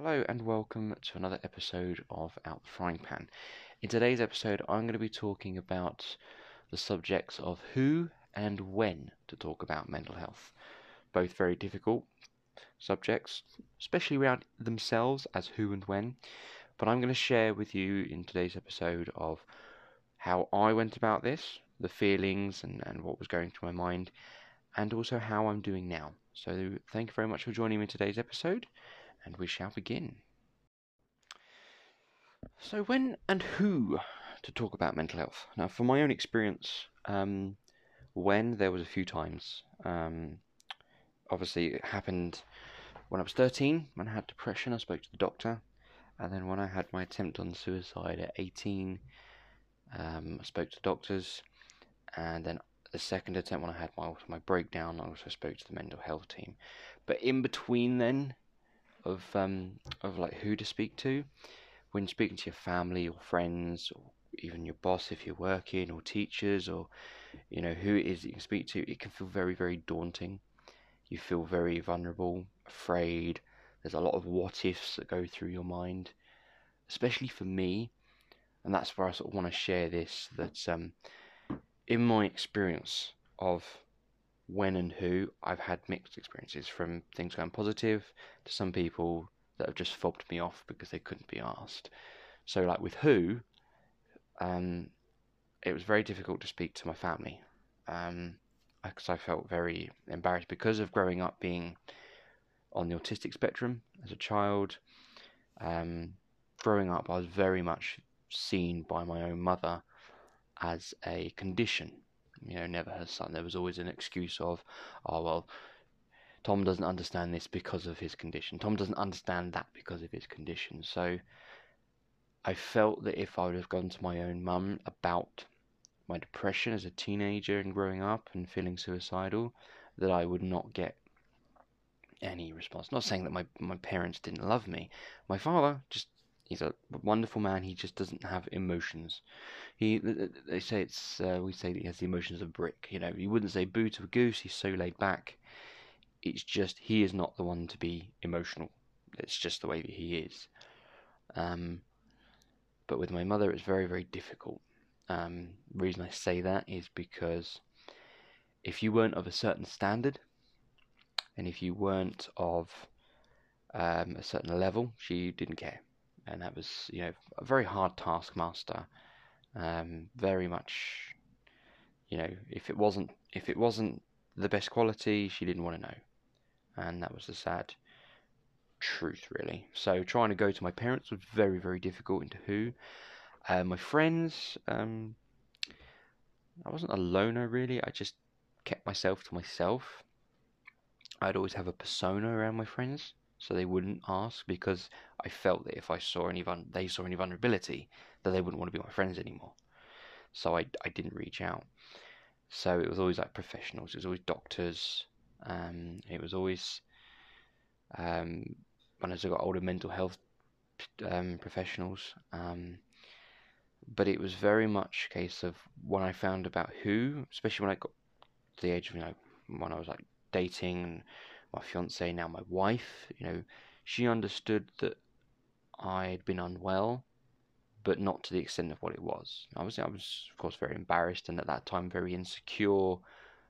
Hello and welcome to another episode of Out the Frying Pan. In today's episode, I'm going to be talking about the subjects of who and when to talk about mental health. Both very difficult subjects, especially around themselves as who and when. But I'm going to share with you in today's episode of how I went about this, the feelings and, and what was going through my mind, and also how I'm doing now. So, thank you very much for joining me in today's episode, and we shall begin. So, when and who to talk about mental health? Now, from my own experience, um, when there was a few times. Um, obviously, it happened when I was 13, when I had depression. I spoke to the doctor, and then when I had my attempt on suicide at 18, um, I spoke to doctors, and then the second attempt when I had my my breakdown, I also spoke to the mental health team. But in between then, of um, of like who to speak to, when speaking to your family or friends or even your boss if you're working or teachers or you know who it is that you can speak to, it can feel very very daunting. You feel very vulnerable, afraid. There's a lot of what ifs that go through your mind, especially for me, and that's where I sort of want to share this. That um, in my experience of when and who, I've had mixed experiences from things going positive to some people that have just fobbed me off because they couldn't be asked. So, like with who, um, it was very difficult to speak to my family um, because I felt very embarrassed because of growing up being on the autistic spectrum as a child. Um, growing up, I was very much seen by my own mother as a condition. You know, never has son. There was always an excuse of, oh, well, Tom doesn't understand this because of his condition. Tom doesn't understand that because of his condition. So I felt that if I would have gone to my own mum about my depression as a teenager and growing up and feeling suicidal, that I would not get any response. Not saying that my, my parents didn't love me. My father just he's a wonderful man. He just doesn't have emotions. He they say it's uh, we say that he has the emotions of brick. You know, you wouldn't say boo to a goose. He's so laid back. It's just he is not the one to be emotional. It's just the way that he is. Um, but with my mother, it's very very difficult. Um, the reason I say that is because if you weren't of a certain standard, and if you weren't of um, a certain level, she didn't care and that was you know a very hard taskmaster. Um, very much, you know, if it wasn't if it wasn't the best quality, she didn't want to know, and that was the sad truth, really. So trying to go to my parents was very very difficult. Into who, uh, my friends. Um, I wasn't a loner really. I just kept myself to myself. I'd always have a persona around my friends so they wouldn't ask because I felt that if I saw any vul- they saw any vulnerability, that they wouldn't want to be my friends anymore. So I, I didn't reach out. So it was always like professionals. It was always doctors. Um, it was always um, when I got older, mental health um, professionals. Um, but it was very much a case of when I found about who, especially when I got to the age of you know when I was like dating and my fiance, now my wife, you know, she understood that I had been unwell, but not to the extent of what it was. Obviously, I was, of course, very embarrassed and at that time very insecure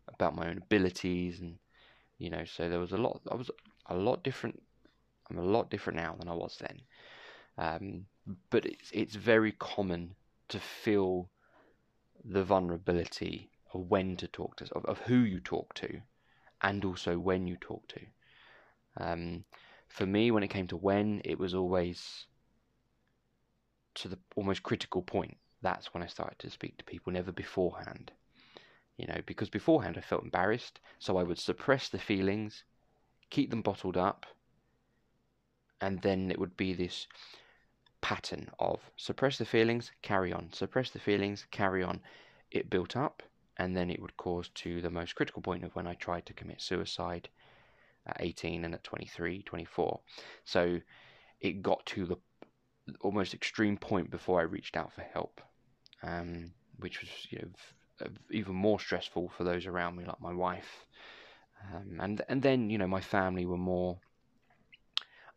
about my own abilities, and you know, so there was a lot. I was a lot different. I'm a lot different now than I was then. Um, but it's it's very common to feel the vulnerability of when to talk to, of, of who you talk to, and also when you talk to. Um, for me, when it came to when, it was always to the almost critical point. That's when I started to speak to people, never beforehand. You know, because beforehand I felt embarrassed, so I would suppress the feelings, keep them bottled up, and then it would be this pattern of suppress the feelings, carry on, suppress the feelings, carry on. It built up, and then it would cause to the most critical point of when I tried to commit suicide at 18 and at 23, 24. So it got to the almost extreme point before I reached out for help, um, which was you know even more stressful for those around me, like my wife, um, and and then you know my family were more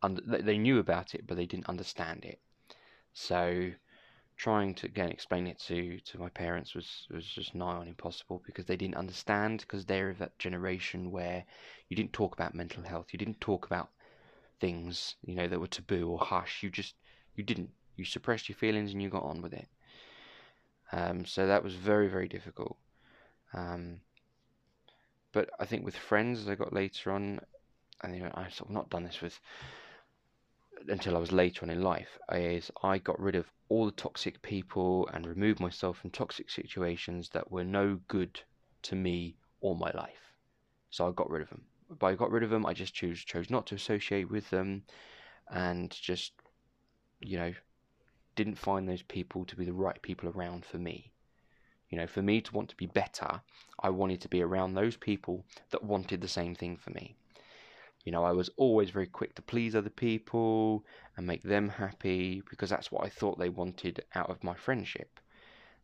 under, they knew about it, but they didn't understand it. So trying to again explain it to to my parents was was just nigh on impossible because they didn't understand because they're of that generation where you didn't talk about mental health, you didn't talk about things you know that were taboo or hush. You just you didn't you suppressed your feelings and you got on with it. Um, so that was very very difficult. Um, but I think with friends, as I got later on, and you know, I've sort of not done this with until I was later on in life, is I got rid of all the toxic people and removed myself from toxic situations that were no good to me or my life. So I got rid of them. By I got rid of them, I just chose chose not to associate with them, and just you know didn't find those people to be the right people around for me. You know, for me to want to be better, I wanted to be around those people that wanted the same thing for me. You know, I was always very quick to please other people and make them happy because that's what I thought they wanted out of my friendship.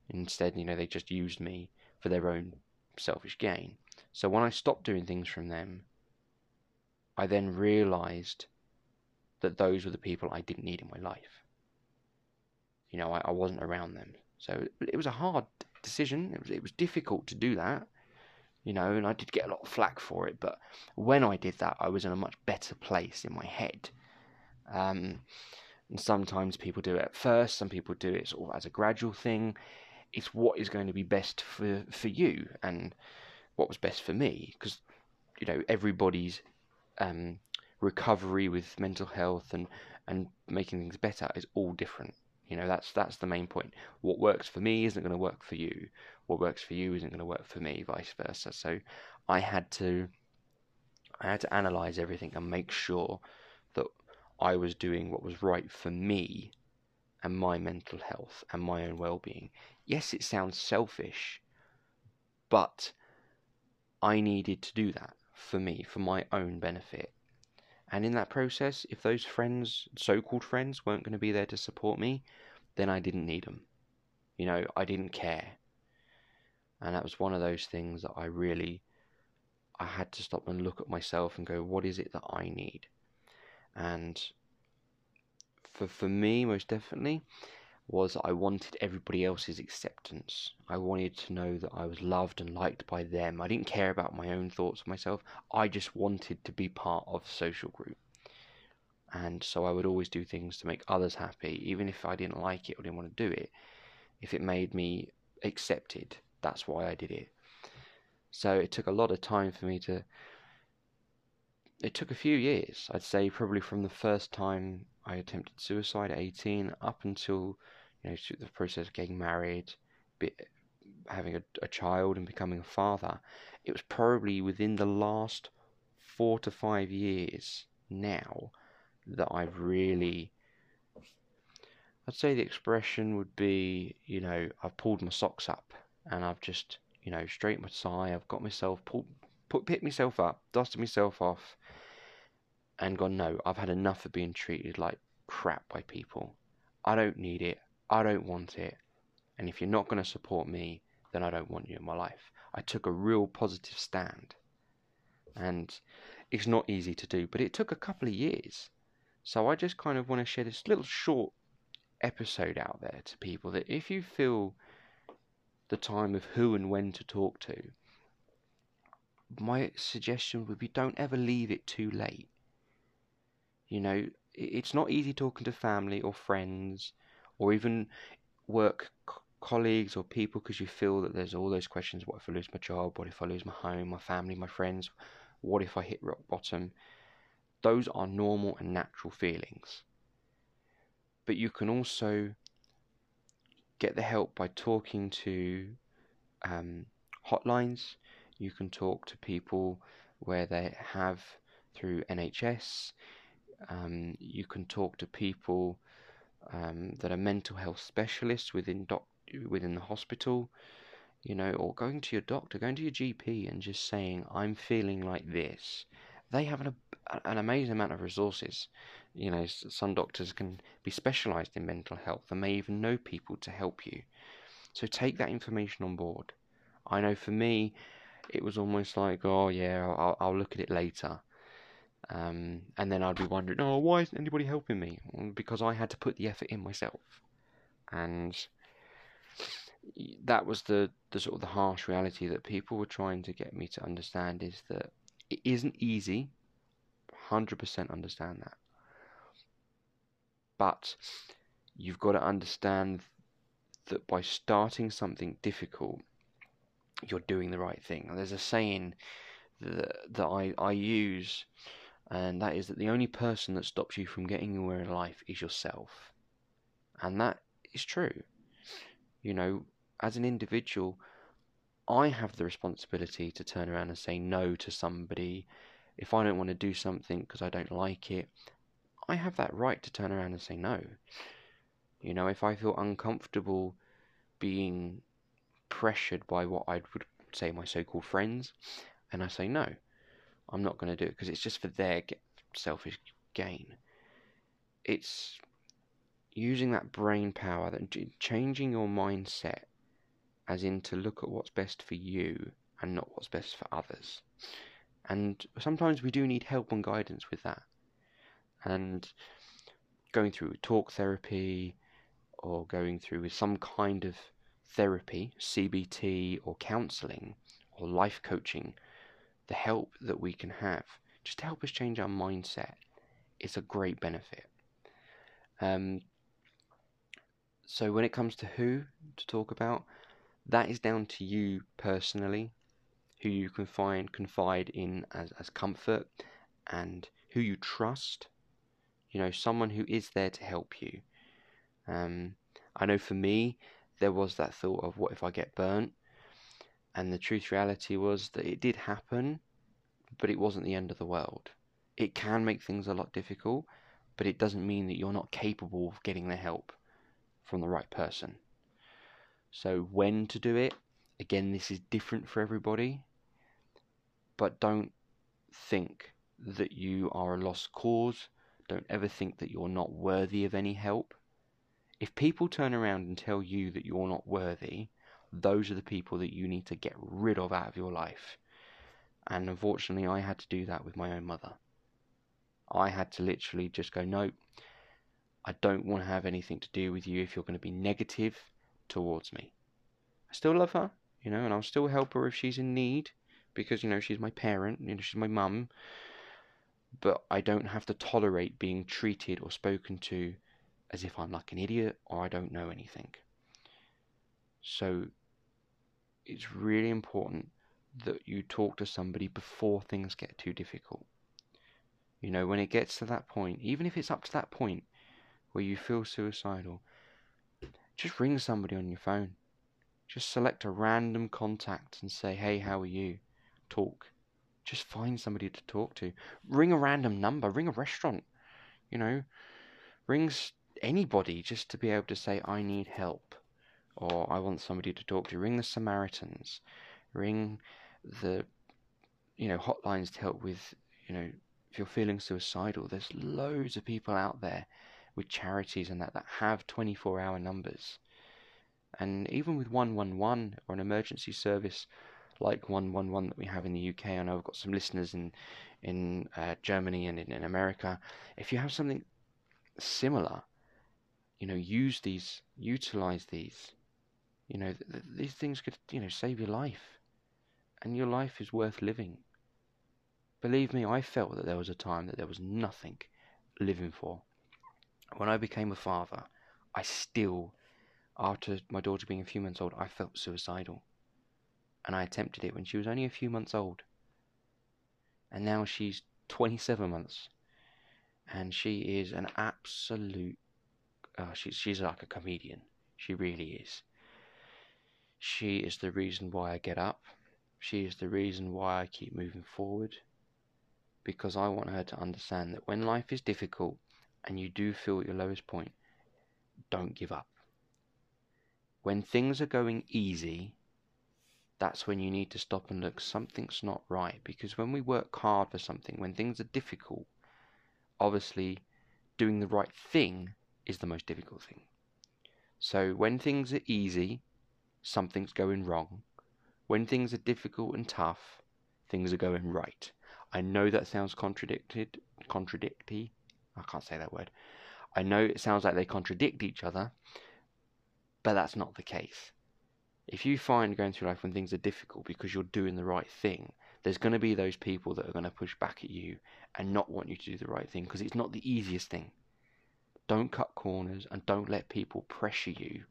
Instead, you know, they just used me for their own selfish gain. So when I stopped doing things from them, I then realized that those were the people I didn't need in my life. You know, I, I wasn't around them. So it was a hard decision. It was it was difficult to do that you know, and I did get a lot of flack for it. But when I did that, I was in a much better place in my head. Um, and sometimes people do it at first, some people do it sort of as a gradual thing. It's what is going to be best for for you and what was best for me, because you know everybody's um, recovery with mental health and and making things better is all different. You know, that's that's the main point. What works for me isn't going to work for you. What works for you isn't going to work for me, vice versa. So I had to I had to analyze everything and make sure that I was doing what was right for me and my mental health and my own well-being. Yes, it sounds selfish, but I needed to do that for me, for my own benefit. And in that process, if those friends, so called friends, weren't going to be there to support me, then I didn't need them. You know, I didn't care. And that was one of those things that I really, I had to stop and look at myself and go, what is it that I need? And for, for me, most definitely, was I wanted everybody else's acceptance. I wanted to know that I was loved and liked by them. I didn't care about my own thoughts of myself. I just wanted to be part of a social group. And so I would always do things to make others happy, even if I didn't like it or didn't want to do it. If it made me accepted, that's why I did it. So it took a lot of time for me to. It took a few years, I'd say, probably from the first time I attempted suicide at 18 up until you know the process of getting married, having a, a child, and becoming a father. It was probably within the last four to five years now that I've really. I'd say the expression would be, you know, I've pulled my socks up and I've just, you know, straightened my tie. I've got myself pulled, put, picked myself up, dusted myself off, and gone, no, I've had enough of being treated like crap by people. I don't need it. I don't want it. And if you're not going to support me, then I don't want you in my life. I took a real positive stand. And it's not easy to do, but it took a couple of years. So I just kind of want to share this little short episode out there to people that if you feel the time of who and when to talk to, my suggestion would be don't ever leave it too late. You know, it's not easy talking to family or friends or even work co- colleagues or people because you feel that there's all those questions what if I lose my job? What if I lose my home, my family, my friends? What if I hit rock bottom? Those are normal and natural feelings. But you can also get the help by talking to um, hotlines. You can talk to people where they have through NHS. Um, you can talk to people um, that are mental health specialists within doc- within the hospital, you know, or going to your doctor, going to your GP, and just saying, "I'm feeling like this." They have an, an amazing amount of resources. You know, some doctors can be specialised in mental health and may even know people to help you. So take that information on board. I know for me, it was almost like, oh yeah, I'll, I'll look at it later. Um, and then I'd be wondering, oh, why isn't anybody helping me? Because I had to put the effort in myself. And that was the, the sort of the harsh reality that people were trying to get me to understand is that it isn't easy. 100% understand that. But you've got to understand that by starting something difficult, you're doing the right thing. There's a saying that, that I, I use, and that is that the only person that stops you from getting anywhere in life is yourself. And that is true. You know, as an individual, I have the responsibility to turn around and say no to somebody. If I don't want to do something because I don't like it, I have that right to turn around and say no. You know, if I feel uncomfortable being pressured by what I would say my so called friends, and I say no, I'm not going to do it because it's just for their selfish gain. It's using that brain power, that changing your mindset, as in to look at what's best for you and not what's best for others. And sometimes we do need help and guidance with that. And going through talk therapy or going through with some kind of therapy, CBT or counseling or life coaching, the help that we can have just to help us change our mindset is a great benefit. Um, so when it comes to who to talk about, that is down to you personally, who you can find confide in as, as comfort and who you trust. You know, someone who is there to help you. Um, I know for me, there was that thought of what if I get burnt? And the truth reality was that it did happen, but it wasn't the end of the world. It can make things a lot difficult, but it doesn't mean that you're not capable of getting the help from the right person. So, when to do it, again, this is different for everybody, but don't think that you are a lost cause. Don't ever think that you're not worthy of any help. If people turn around and tell you that you're not worthy, those are the people that you need to get rid of out of your life. And unfortunately, I had to do that with my own mother. I had to literally just go, nope, I don't want to have anything to do with you if you're going to be negative towards me. I still love her, you know, and I'll still help her if she's in need because, you know, she's my parent, you know, she's my mum. But I don't have to tolerate being treated or spoken to as if I'm like an idiot or I don't know anything. So it's really important that you talk to somebody before things get too difficult. You know, when it gets to that point, even if it's up to that point where you feel suicidal, just ring somebody on your phone. Just select a random contact and say, hey, how are you? Talk. Just find somebody to talk to. Ring a random number. Ring a restaurant. You know, rings anybody just to be able to say, I need help. Or I want somebody to talk to. Ring the Samaritans. Ring the, you know, hotlines to help with, you know, if you're feeling suicidal. There's loads of people out there with charities and that that have 24 hour numbers. And even with 111 or an emergency service like 111 that we have in the UK, I know I've got some listeners in in uh, Germany and in, in America. If you have something similar, you know, use these, utilize these. You know, th- th- these things could, you know, save your life, and your life is worth living. Believe me, I felt that there was a time that there was nothing living for. When I became a father, I still, after my daughter being a few months old, I felt suicidal. And I attempted it when she was only a few months old. And now she's 27 months. And she is an absolute. Uh, she, she's like a comedian. She really is. She is the reason why I get up. She is the reason why I keep moving forward. Because I want her to understand that when life is difficult, and you do feel at your lowest point, don't give up. When things are going easy, that's when you need to stop and look, something's not right. Because when we work hard for something, when things are difficult, obviously doing the right thing is the most difficult thing. So when things are easy, something's going wrong. When things are difficult and tough, things are going right. I know that sounds contradicted, contradicty. I can't say that word. I know it sounds like they contradict each other, but that's not the case. If you find going through life when things are difficult because you're doing the right thing, there's going to be those people that are going to push back at you and not want you to do the right thing because it's not the easiest thing. Don't cut corners and don't let people pressure you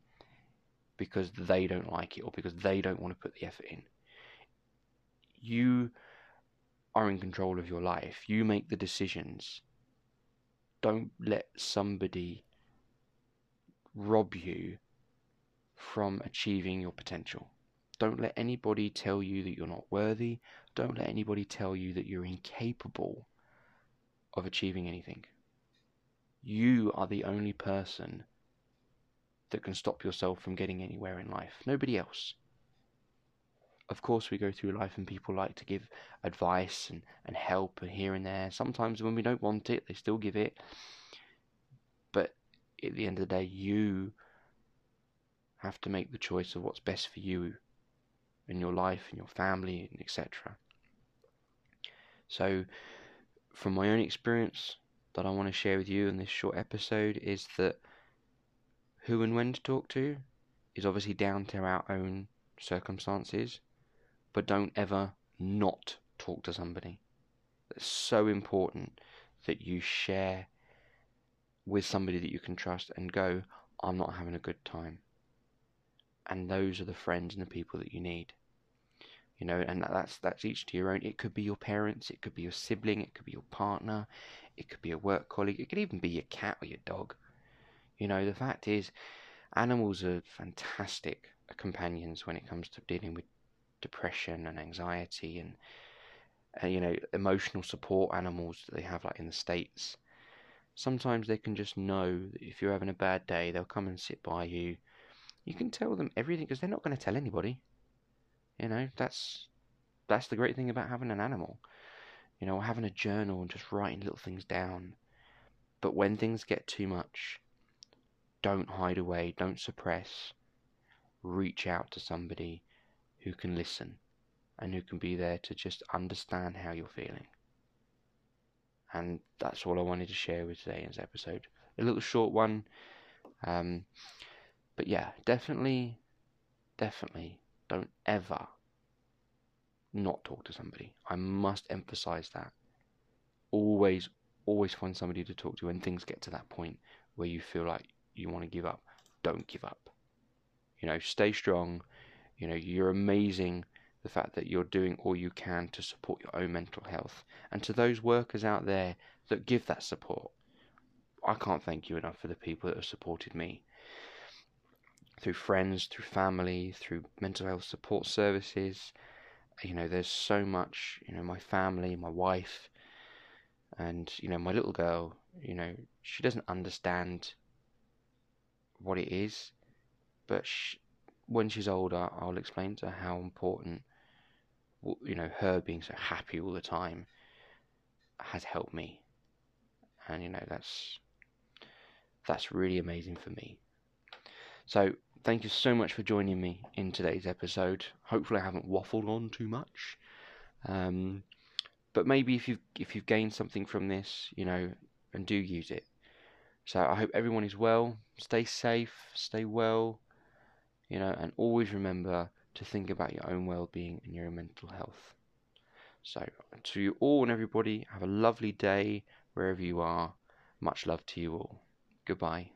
because they don't like it or because they don't want to put the effort in. You are in control of your life. You make the decisions. Don't let somebody rob you from achieving your potential. Don't let anybody tell you that you're not worthy. Don't let anybody tell you that you're incapable of achieving anything. You are the only person that can stop yourself from getting anywhere in life. Nobody else. Of course, we go through life and people like to give advice and, and help and here and there. Sometimes when we don't want it, they still give it. But at the end of the day, you have to make the choice of what's best for you in your life and your family and etc. So, from my own experience that I want to share with you in this short episode is that who and when to talk to is obviously down to our own circumstances, but don't ever not talk to somebody. It's so important that you share with somebody that you can trust and go, I'm not having a good time. And those are the friends and the people that you need. You know and that's that's each to your own. It could be your parents it could be your sibling it could be your partner it could be a work colleague it could even be your cat or your dog you know the fact is animals are fantastic companions when it comes to dealing with depression and anxiety and uh, you know emotional support animals that they have like in the states sometimes they can just know that if you're having a bad day they'll come and sit by you you can tell them everything because they're not going to tell anybody. You know, that's that's the great thing about having an animal. You know, having a journal and just writing little things down. But when things get too much, don't hide away, don't suppress. Reach out to somebody who can listen and who can be there to just understand how you're feeling. And that's all I wanted to share with today's episode. A little short one. Um, but yeah, definitely, definitely don't ever not talk to somebody. I must emphasize that. Always, always find somebody to talk to when things get to that point where you feel like you want to give up. Don't give up. You know, stay strong. You know, you're amazing. The fact that you're doing all you can to support your own mental health. And to those workers out there that give that support, I can't thank you enough for the people that have supported me through friends, through family, through mental health support services. You know, there's so much, you know, my family, my wife, and, you know, my little girl, you know, she doesn't understand what it is, but she, when she's older, I'll explain to her how important, you know, her being so happy all the time has helped me. And, you know, that's, that's really amazing for me. So thank you so much for joining me in today's episode. Hopefully, I haven't waffled on too much. Um, but maybe if you've if you've gained something from this, you know, and do use it. So I hope everyone is well. Stay safe, stay well, you know, and always remember to think about your own well-being and your mental health. So to you all and everybody, have a lovely day wherever you are. Much love to you all. Goodbye.